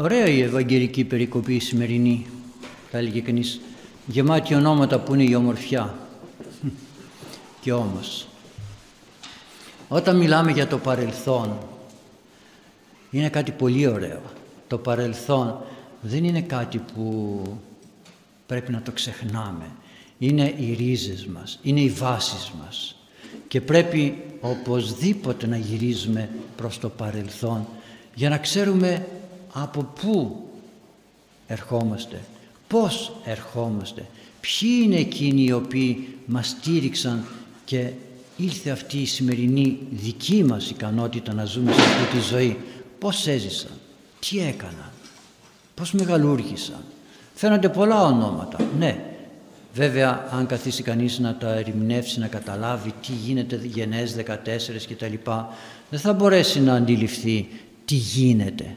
Ωραία η Ευαγγελική περικοπή η σημερινή, θα έλεγε κανείς, γεμάτη ονόματα που είναι η ομορφιά. Και όμως, όταν μιλάμε για το παρελθόν, είναι κάτι πολύ ωραίο. Το παρελθόν δεν είναι κάτι που πρέπει να το ξεχνάμε. Είναι οι ρίζες μας, είναι οι βάσεις μας. Και πρέπει οπωσδήποτε να γυρίζουμε προς το παρελθόν για να ξέρουμε από πού ερχόμαστε, πώς ερχόμαστε, ποιοι είναι εκείνοι οι οποίοι μας στήριξαν και ήρθε αυτή η σημερινή δική μας ικανότητα να ζούμε σε αυτή τη ζωή. Πώς έζησαν, τι έκαναν, πώς μεγαλούργησαν. Φαίνονται πολλά ονόματα, ναι. Βέβαια, αν καθίσει κανείς να τα ερμηνεύσει, να καταλάβει τι γίνεται γενές 14 κτλ. Δεν θα μπορέσει να αντιληφθεί τι γίνεται.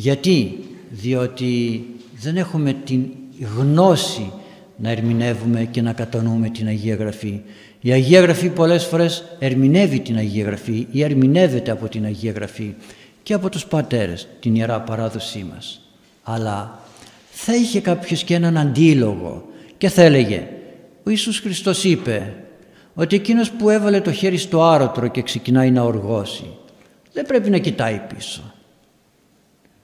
Γιατί, διότι δεν έχουμε την γνώση να ερμηνεύουμε και να κατανοούμε την Αγία Γραφή. Η Αγία Γραφή πολλές φορές ερμηνεύει την Αγία Γραφή ή ερμηνεύεται από την Αγία Γραφή και από τους πατέρες, την Ιερά Παράδοσή μας. Αλλά θα είχε κάποιος και έναν αντίλογο και θα έλεγε ο Ιησούς Χριστός είπε ότι εκείνος που έβαλε το χέρι στο άρωτρο και ξεκινάει να οργώσει δεν πρέπει να κοιτάει πίσω.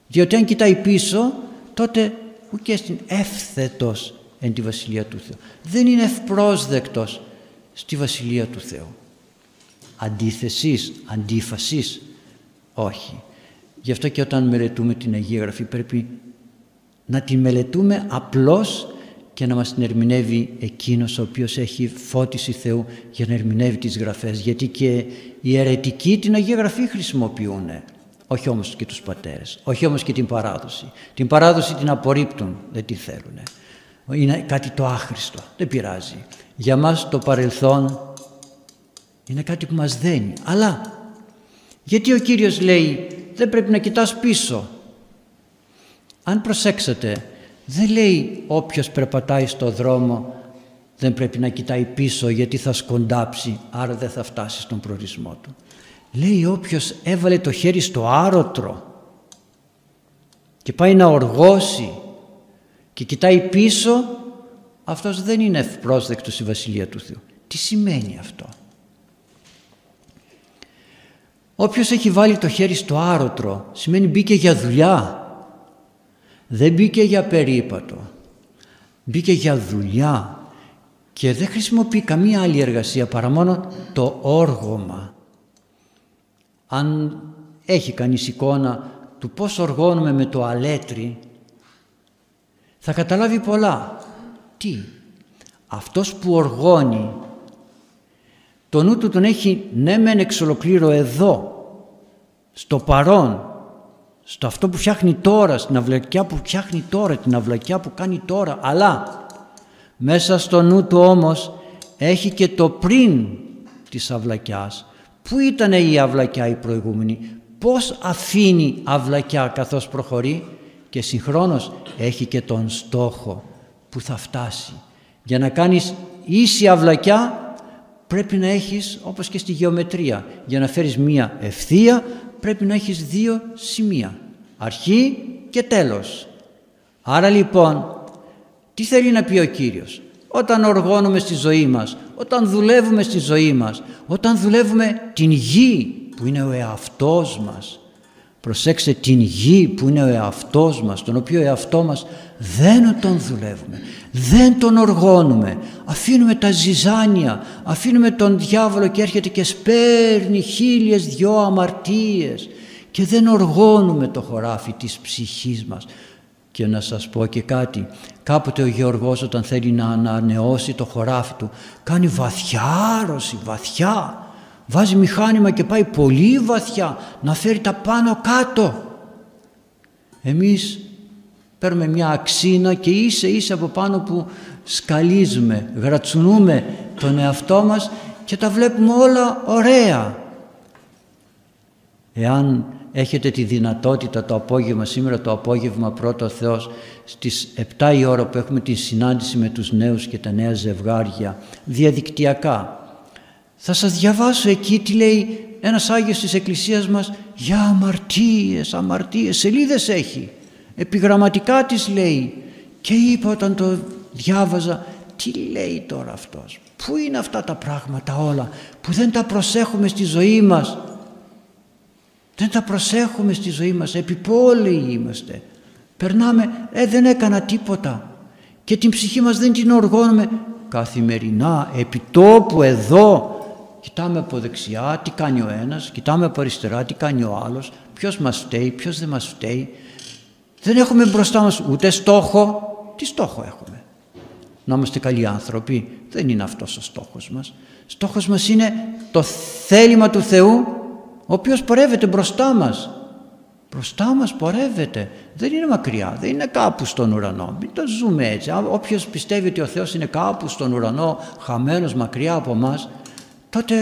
Διότι αν κοιτάει πίσω τότε ουκ στην εύθετος εν τη Βασιλεία του Θεού. Δεν είναι ευπρόσδεκτος στη Βασιλεία του Θεού. Αντίθεσης, αντίφασης, όχι. Γι' αυτό και όταν μελετούμε την Αγία Γραφή πρέπει να την μελετούμε απλώς και να μας την ερμηνεύει εκείνος ο οποίος έχει φώτιση Θεού για να ερμηνεύει τις γραφές γιατί και οι αιρετικοί την Αγία Γραφή χρησιμοποιούν όχι όμως και τους πατέρες, όχι όμως και την παράδοση. Την παράδοση την απορρίπτουν, δεν τη θέλουν. Είναι κάτι το άχρηστο, δεν πειράζει. Για μας το παρελθόν είναι κάτι που μας δένει. Αλλά γιατί ο Κύριος λέει δεν πρέπει να κοιτάς πίσω. Αν προσέξετε δεν λέει όποιος περπατάει στο δρόμο δεν πρέπει να κοιτάει πίσω γιατί θα σκοντάψει άρα δεν θα φτάσει στον προορισμό του. Λέει όποιος έβαλε το χέρι στο άρωτρο και πάει να οργώσει και κοιτάει πίσω αυτός δεν είναι ευπρόσδεκτος στη Βασιλεία του Θεού. Τι σημαίνει αυτό; Όποιος έχει βάλει το χέρι στο άρωτρο σημαίνει μπήκε για δουλειά. Δεν μπήκε για περίπατο. Μπήκε για δουλειά και δεν χρησιμοποιεί καμία άλλη εργασία παρά μόνο το όργωμα. Αν έχει κανείς εικόνα του πώς οργώνουμε με το αλέτρι θα καταλάβει πολλά. Τι, αυτός που οργώνει το νου του τον έχει ναι μεν εξ ολοκλήρω εδώ, στο παρόν, στο αυτό που φτιάχνει τώρα, στην αυλακιά που φτιάχνει τώρα, την αυλακιά που κάνει τώρα, αλλά μέσα στο νου του όμως έχει και το πριν της αυλακιάς. Πού ήταν η αυλακιά η προηγούμενη, πώς αφήνει αυλακιά καθώς προχωρεί; Και συγχρόνως έχει και τον στόχο που θα φτάσει. Για να κάνεις ίση αυλακιά πρέπει να έχεις όπως και στη γεωμετρία για να φέρεις μία ευθεία πρέπει να έχεις δύο σημεία αρχή και τέλος άρα λοιπόν τι θέλει να πει ο Κύριος; Όταν οργώνουμε στη ζωή μας όταν δουλεύουμε στη ζωή μας όταν δουλεύουμε την γη που είναι ο εαυτός μας. Προσέξτε την γη που είναι ο εαυτός μας τον οποίο εαυτό μας δεν τον δουλεύουμε δεν τον οργώνουμε. Αφήνουμε τα ζυζάνια αφήνουμε τον διάβολο και έρχεται και σπέρνει χίλιες δυο αμαρτίες και δεν οργώνουμε το χωράφι της ψυχής μας και να σας πω και κάτι. Κάποτε ο Γεωργός όταν θέλει να ανανεώσει το χωράφι του κάνει βαθιά άρρωση, βαθιά. Βάζει μηχάνημα και πάει πολύ βαθιά να φέρει τα πάνω κάτω. Εμείς παίρνουμε μια αξίνα και ίσε ίσε από πάνω που σκαλίζουμε, γρατσουνούμε τον εαυτό μας και τα βλέπουμε όλα ωραία. Εάν έχετε τη δυνατότητα το απόγευμα, σήμερα το απόγευμα πρώτο Θεός στις 7 η ώρα που έχουμε τη συνάντηση με τους νέους και τα νέα ζευγάρια διαδικτυακά θα σας διαβάσω εκεί τι λέει ένας Άγιος της Εκκλησίας μας για αμαρτίες, αμαρτίες, σελίδες έχει. Επιγραμματικά τις λέει. Και είπα όταν το διάβαζα, τι λέει τώρα αυτός. Πού είναι αυτά τα πράγματα όλα που δεν τα προσέχουμε στη ζωή μας. Δεν τα προσέχουμε στη ζωή μας, επιπόλαιοι είμαστε. Περνάμε, ε δεν έκανα τίποτα. Και την ψυχή μας δεν την οργώνουμε καθημερινά, επιτόπου εδώ. Κοιτάμε από δεξιά τι κάνει ο ένας, κοιτάμε από αριστερά τι κάνει ο άλλος, ποιος μας φταίει, ποιος δεν μας φταίει. Δεν έχουμε μπροστά μας ούτε στόχο. Τι στόχο έχουμε; Να είμαστε καλοί άνθρωποι. Δεν είναι αυτός ο στόχος μας. Στόχος μας είναι το θέλημα του Θεού ο οποίος πορεύεται μπροστά μας. Μπροστά μας πορεύεται. Δεν είναι μακριά, δεν είναι κάπου στον ουρανό. Μην το ζούμε έτσι. Όποιος πιστεύει ότι ο Θεός είναι κάπου στον ουρανό, χαμένος μακριά από μας, τότε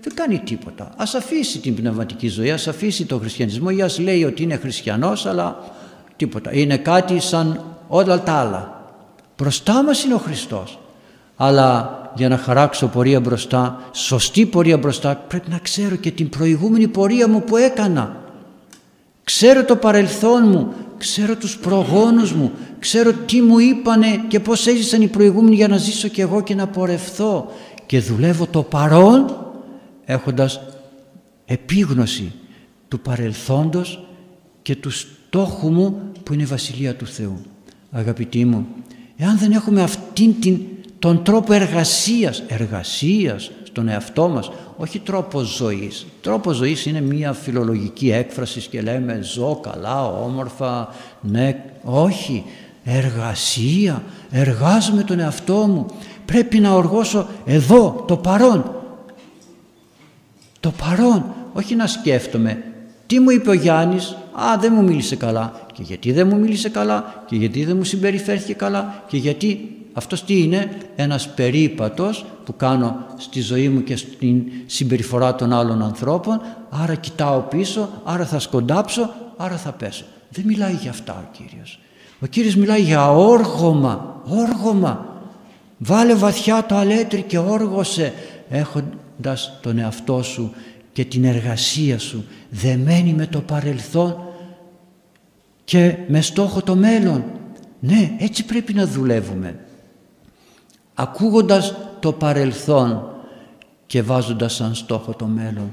δεν κάνει τίποτα. Ας αφήσει την πνευματική ζωή, ας αφήσει τον χριστιανισμό ή ας λέει ότι είναι χριστιανός, αλλά τίποτα. Είναι κάτι σαν όλα τα άλλα. Μπροστά μας είναι ο Χριστός. Αλλά για να χαράξω πορεία μπροστά, σωστή πορεία μπροστά, πρέπει να ξέρω και την προηγούμενη πορεία μου που έκανα. Ξέρω το παρελθόν μου, ξέρω τους προγόνους μου, ξέρω τι μου είπανε και πώς έζησαν οι προηγούμενοι για να ζήσω κι εγώ και να πορευθώ. Και δουλεύω το παρόν έχοντας επίγνωση του παρελθόντος και του στόχου μου που είναι η Βασιλεία του Θεού. Αγαπητοί μου, εάν δεν έχουμε αυτήν την τον τρόπο εργασίας, εργασίας στον εαυτό μας, όχι τρόπο ζωής. Τρόπο ζωής είναι μια φιλολογική έκφραση και λέμε ζω καλά, όμορφα, ναι, όχι. Εργασία, εργάζομαι τον εαυτό μου. Πρέπει να οργώσω εδώ, το παρόν. Το παρόν, όχι να σκέφτομαι. Τι μου είπε ο Γιάννης, α δεν μου μίλησε καλά. Και γιατί δεν μου μίλησε καλά; Και γιατί δεν μου συμπεριφέρθηκε καλά; Και γιατί αυτός τι είναι, ένας περίπατος που κάνω στη ζωή μου και στην συμπεριφορά των άλλων ανθρώπων, άρα κοιτάω πίσω, άρα θα σκοντάψω, άρα θα πέσω. Δεν μιλάει για αυτά ο Κύριος. Ο Κύριος μιλάει για όργωμα, όργωμα. Βάλε βαθιά το αλέτρι και όργωσε έχοντας τον εαυτό σου και την εργασία σου δεμένη με το παρελθόν και με στόχο το μέλλον. Ναι, έτσι πρέπει να δουλεύουμε ακούγοντας το παρελθόν και βάζοντας σαν στόχο το μέλλον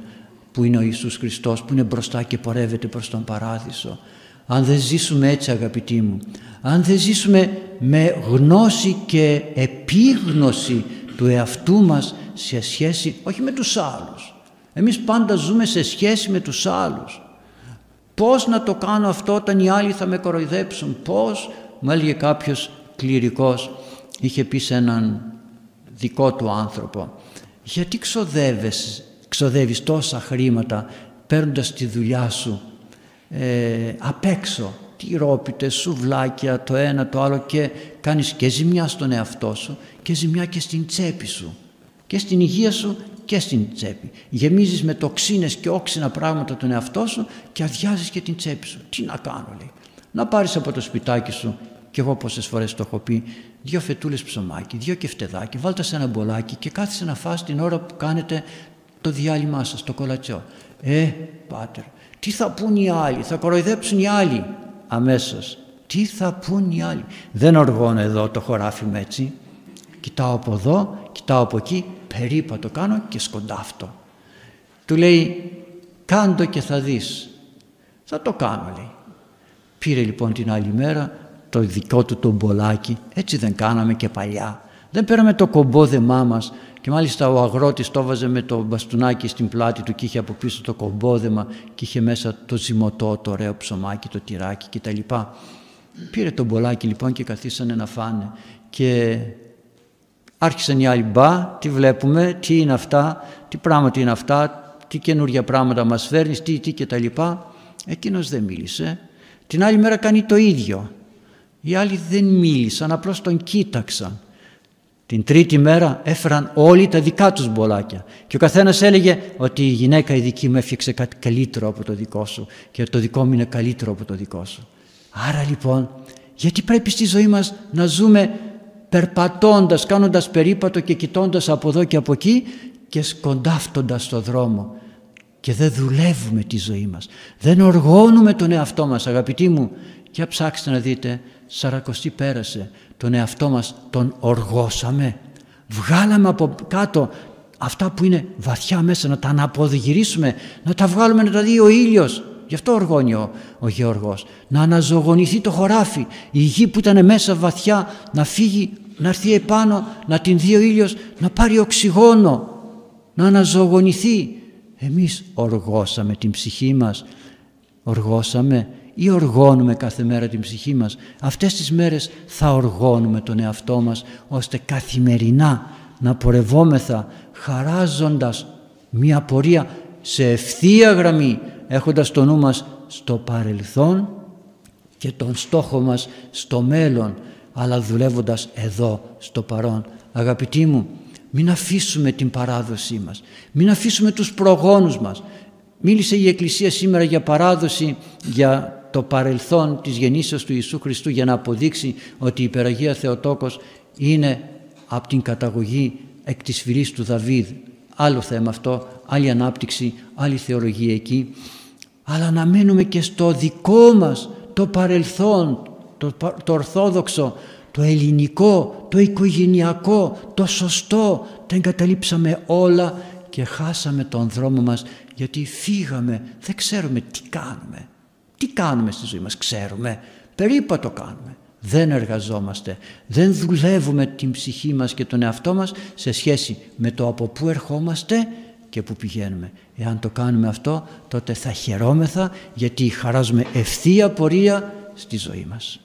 που είναι ο Ιησούς Χριστός που είναι μπροστά και πορεύεται προς τον Παράδεισο. Αν δεν ζήσουμε έτσι αγαπητοί μου αν δεν ζήσουμε με γνώση και επίγνωση του εαυτού μας σε σχέση όχι με τους άλλους. Εμείς πάντα ζούμε σε σχέση με τους άλλους. Πώς να το κάνω αυτό όταν οι άλλοι θα με κοροϊδέψουν; Πώς; Μου έλεγε κάποιος κληρικός είχε πει σε έναν δικό του άνθρωπο γιατί ξοδεύεις, ξοδεύεις τόσα χρήματα παίρνοντας τη δουλειά σου ε, απ' έξω τυρόπιτες, σουβλάκια, το ένα το άλλο και κάνεις και ζημιά στον εαυτό σου και ζημιά και στην τσέπη σου και στην υγεία σου και στην τσέπη. Γεμίζεις με τοξίνες και όξινα πράγματα τον εαυτό σου και αδειάζεις και την τσέπη σου. Τι να κάνω λέει. Να πάρεις από το σπιτάκι σου και εγώ πόσες φορές το έχω πει δύο φετούλες ψωμάκι, δύο κεφτεδάκι, βάλτε σε ένα μπολάκι και κάθισε να φας την ώρα που κάνετε το διάλειμμα σας, το κολατσιό. Ε, πάτερ, τι θα πούν οι άλλοι, θα κοροϊδέψουν οι άλλοι αμέσως. Τι θα πούν οι άλλοι. Δεν οργώνω εδώ το χωράφι μου έτσι. Κοιτάω από εδώ, κοιτάω από εκεί, περίπατο κάνω και σκοντάφτω. Του λέει, κάντο και θα δεις. Θα το κάνω λέει. Πήρε λοιπόν την άλλη μέρα, το δικό του το μπολάκι. Έτσι δεν κάναμε και παλιά. Δεν πέραμε το κομπόδεμά μας και μάλιστα ο αγρότης το έβαζε με το μπαστούνάκι στην πλάτη του και είχε από πίσω το κομπόδεμα και είχε μέσα το ζυμωτό, το ωραίο ψωμάκι, το τυράκι κτλ. Πήρε το μπολάκι λοιπόν και καθίσανε να φάνε και άρχισαν οι άλλοι μπα, τι βλέπουμε, τι είναι αυτά, τι πράγματα είναι αυτά, τι καινούργια πράγματα μας φέρνεις, τι, τι και τα λοιπά. Εκείνος δεν μίλησε. Την άλλη μέρα κάνει το ίδιο. Οι άλλοι δεν μίλησαν, απλώς τον κοίταξαν. Την τρίτη μέρα έφεραν όλοι τα δικά τους μπολάκια και ο καθένας έλεγε ότι η γυναίκα η δική μου έφτιαξε κάτι καλύτερο από το δικό σου και το δικό μου είναι καλύτερο από το δικό σου. Άρα λοιπόν γιατί πρέπει στη ζωή μας να ζούμε περπατώντας, κάνοντας περίπατο και κοιτώντας από εδώ και από εκεί και σκοντάφτοντας στο δρόμο; Και δεν δουλεύουμε τη ζωή μας. Δεν οργώνουμε τον εαυτό μας αγαπητοί μου. Για ψάξτε να δείτε, σαρακοστή πέρασε, τον εαυτό μας τον οργώσαμε. Βγάλαμε από κάτω αυτά που είναι βαθιά μέσα να τα αναποδηγυρίσουμε, να τα βγάλουμε να τα δει ο ήλιος. Γι' αυτό οργώνει ο, ο Γεωργός. Να αναζωογονηθεί το χωράφι. Η γη που ήταν μέσα βαθιά να φύγει, να έρθει επάνω, να την δει ο ήλιος, να πάρει οξυγόνο, να αναζωογονηθεί. Εμείς οργώσαμε την ψυχή μας. Οργώσαμε ή οργώνουμε κάθε μέρα την ψυχή μας. Αυτές τις μέρες θα οργώνουμε τον εαυτό μας ώστε καθημερινά να πορευόμεθα χαράζοντας μία πορεία σε ευθεία γραμμή έχοντας το νου μας στο παρελθόν και τον στόχο μας στο μέλλον αλλά δουλεύοντας εδώ στο παρόν. Αγαπητοί μου, μην αφήσουμε την παράδοσή μας, μην αφήσουμε τους προγόνους μας. Μίλησε η Εκκλησία σήμερα για παράδοση, για το παρελθόν της γεννήσεως του Ιησού Χριστού για να αποδείξει ότι η Υπεραγία Θεοτόκος είναι από την καταγωγή εκ της φυλής του Δαβίδ. Άλλο θέμα αυτό, άλλη ανάπτυξη, άλλη θεολογία εκεί. Αλλά να μένουμε και στο δικό μας το παρελθόν, το, το ορθόδοξο, το ελληνικό, το οικογενειακό, το σωστό. Τα εγκαταλείψαμε όλα και χάσαμε τον δρόμο μας γιατί φύγαμε, δεν ξέρουμε τι κάνουμε. Τι κάνουμε στη ζωή μας, ξέρουμε, περίπατο κάνουμε δεν εργαζόμαστε, δεν δουλεύουμε την ψυχή μας και τον εαυτό μας σε σχέση με το από πού ερχόμαστε και πού πηγαίνουμε. Εάν το κάνουμε αυτό τότε θα χαιρόμεθα γιατί χαράζουμε ευθεία πορεία στη ζωή μας.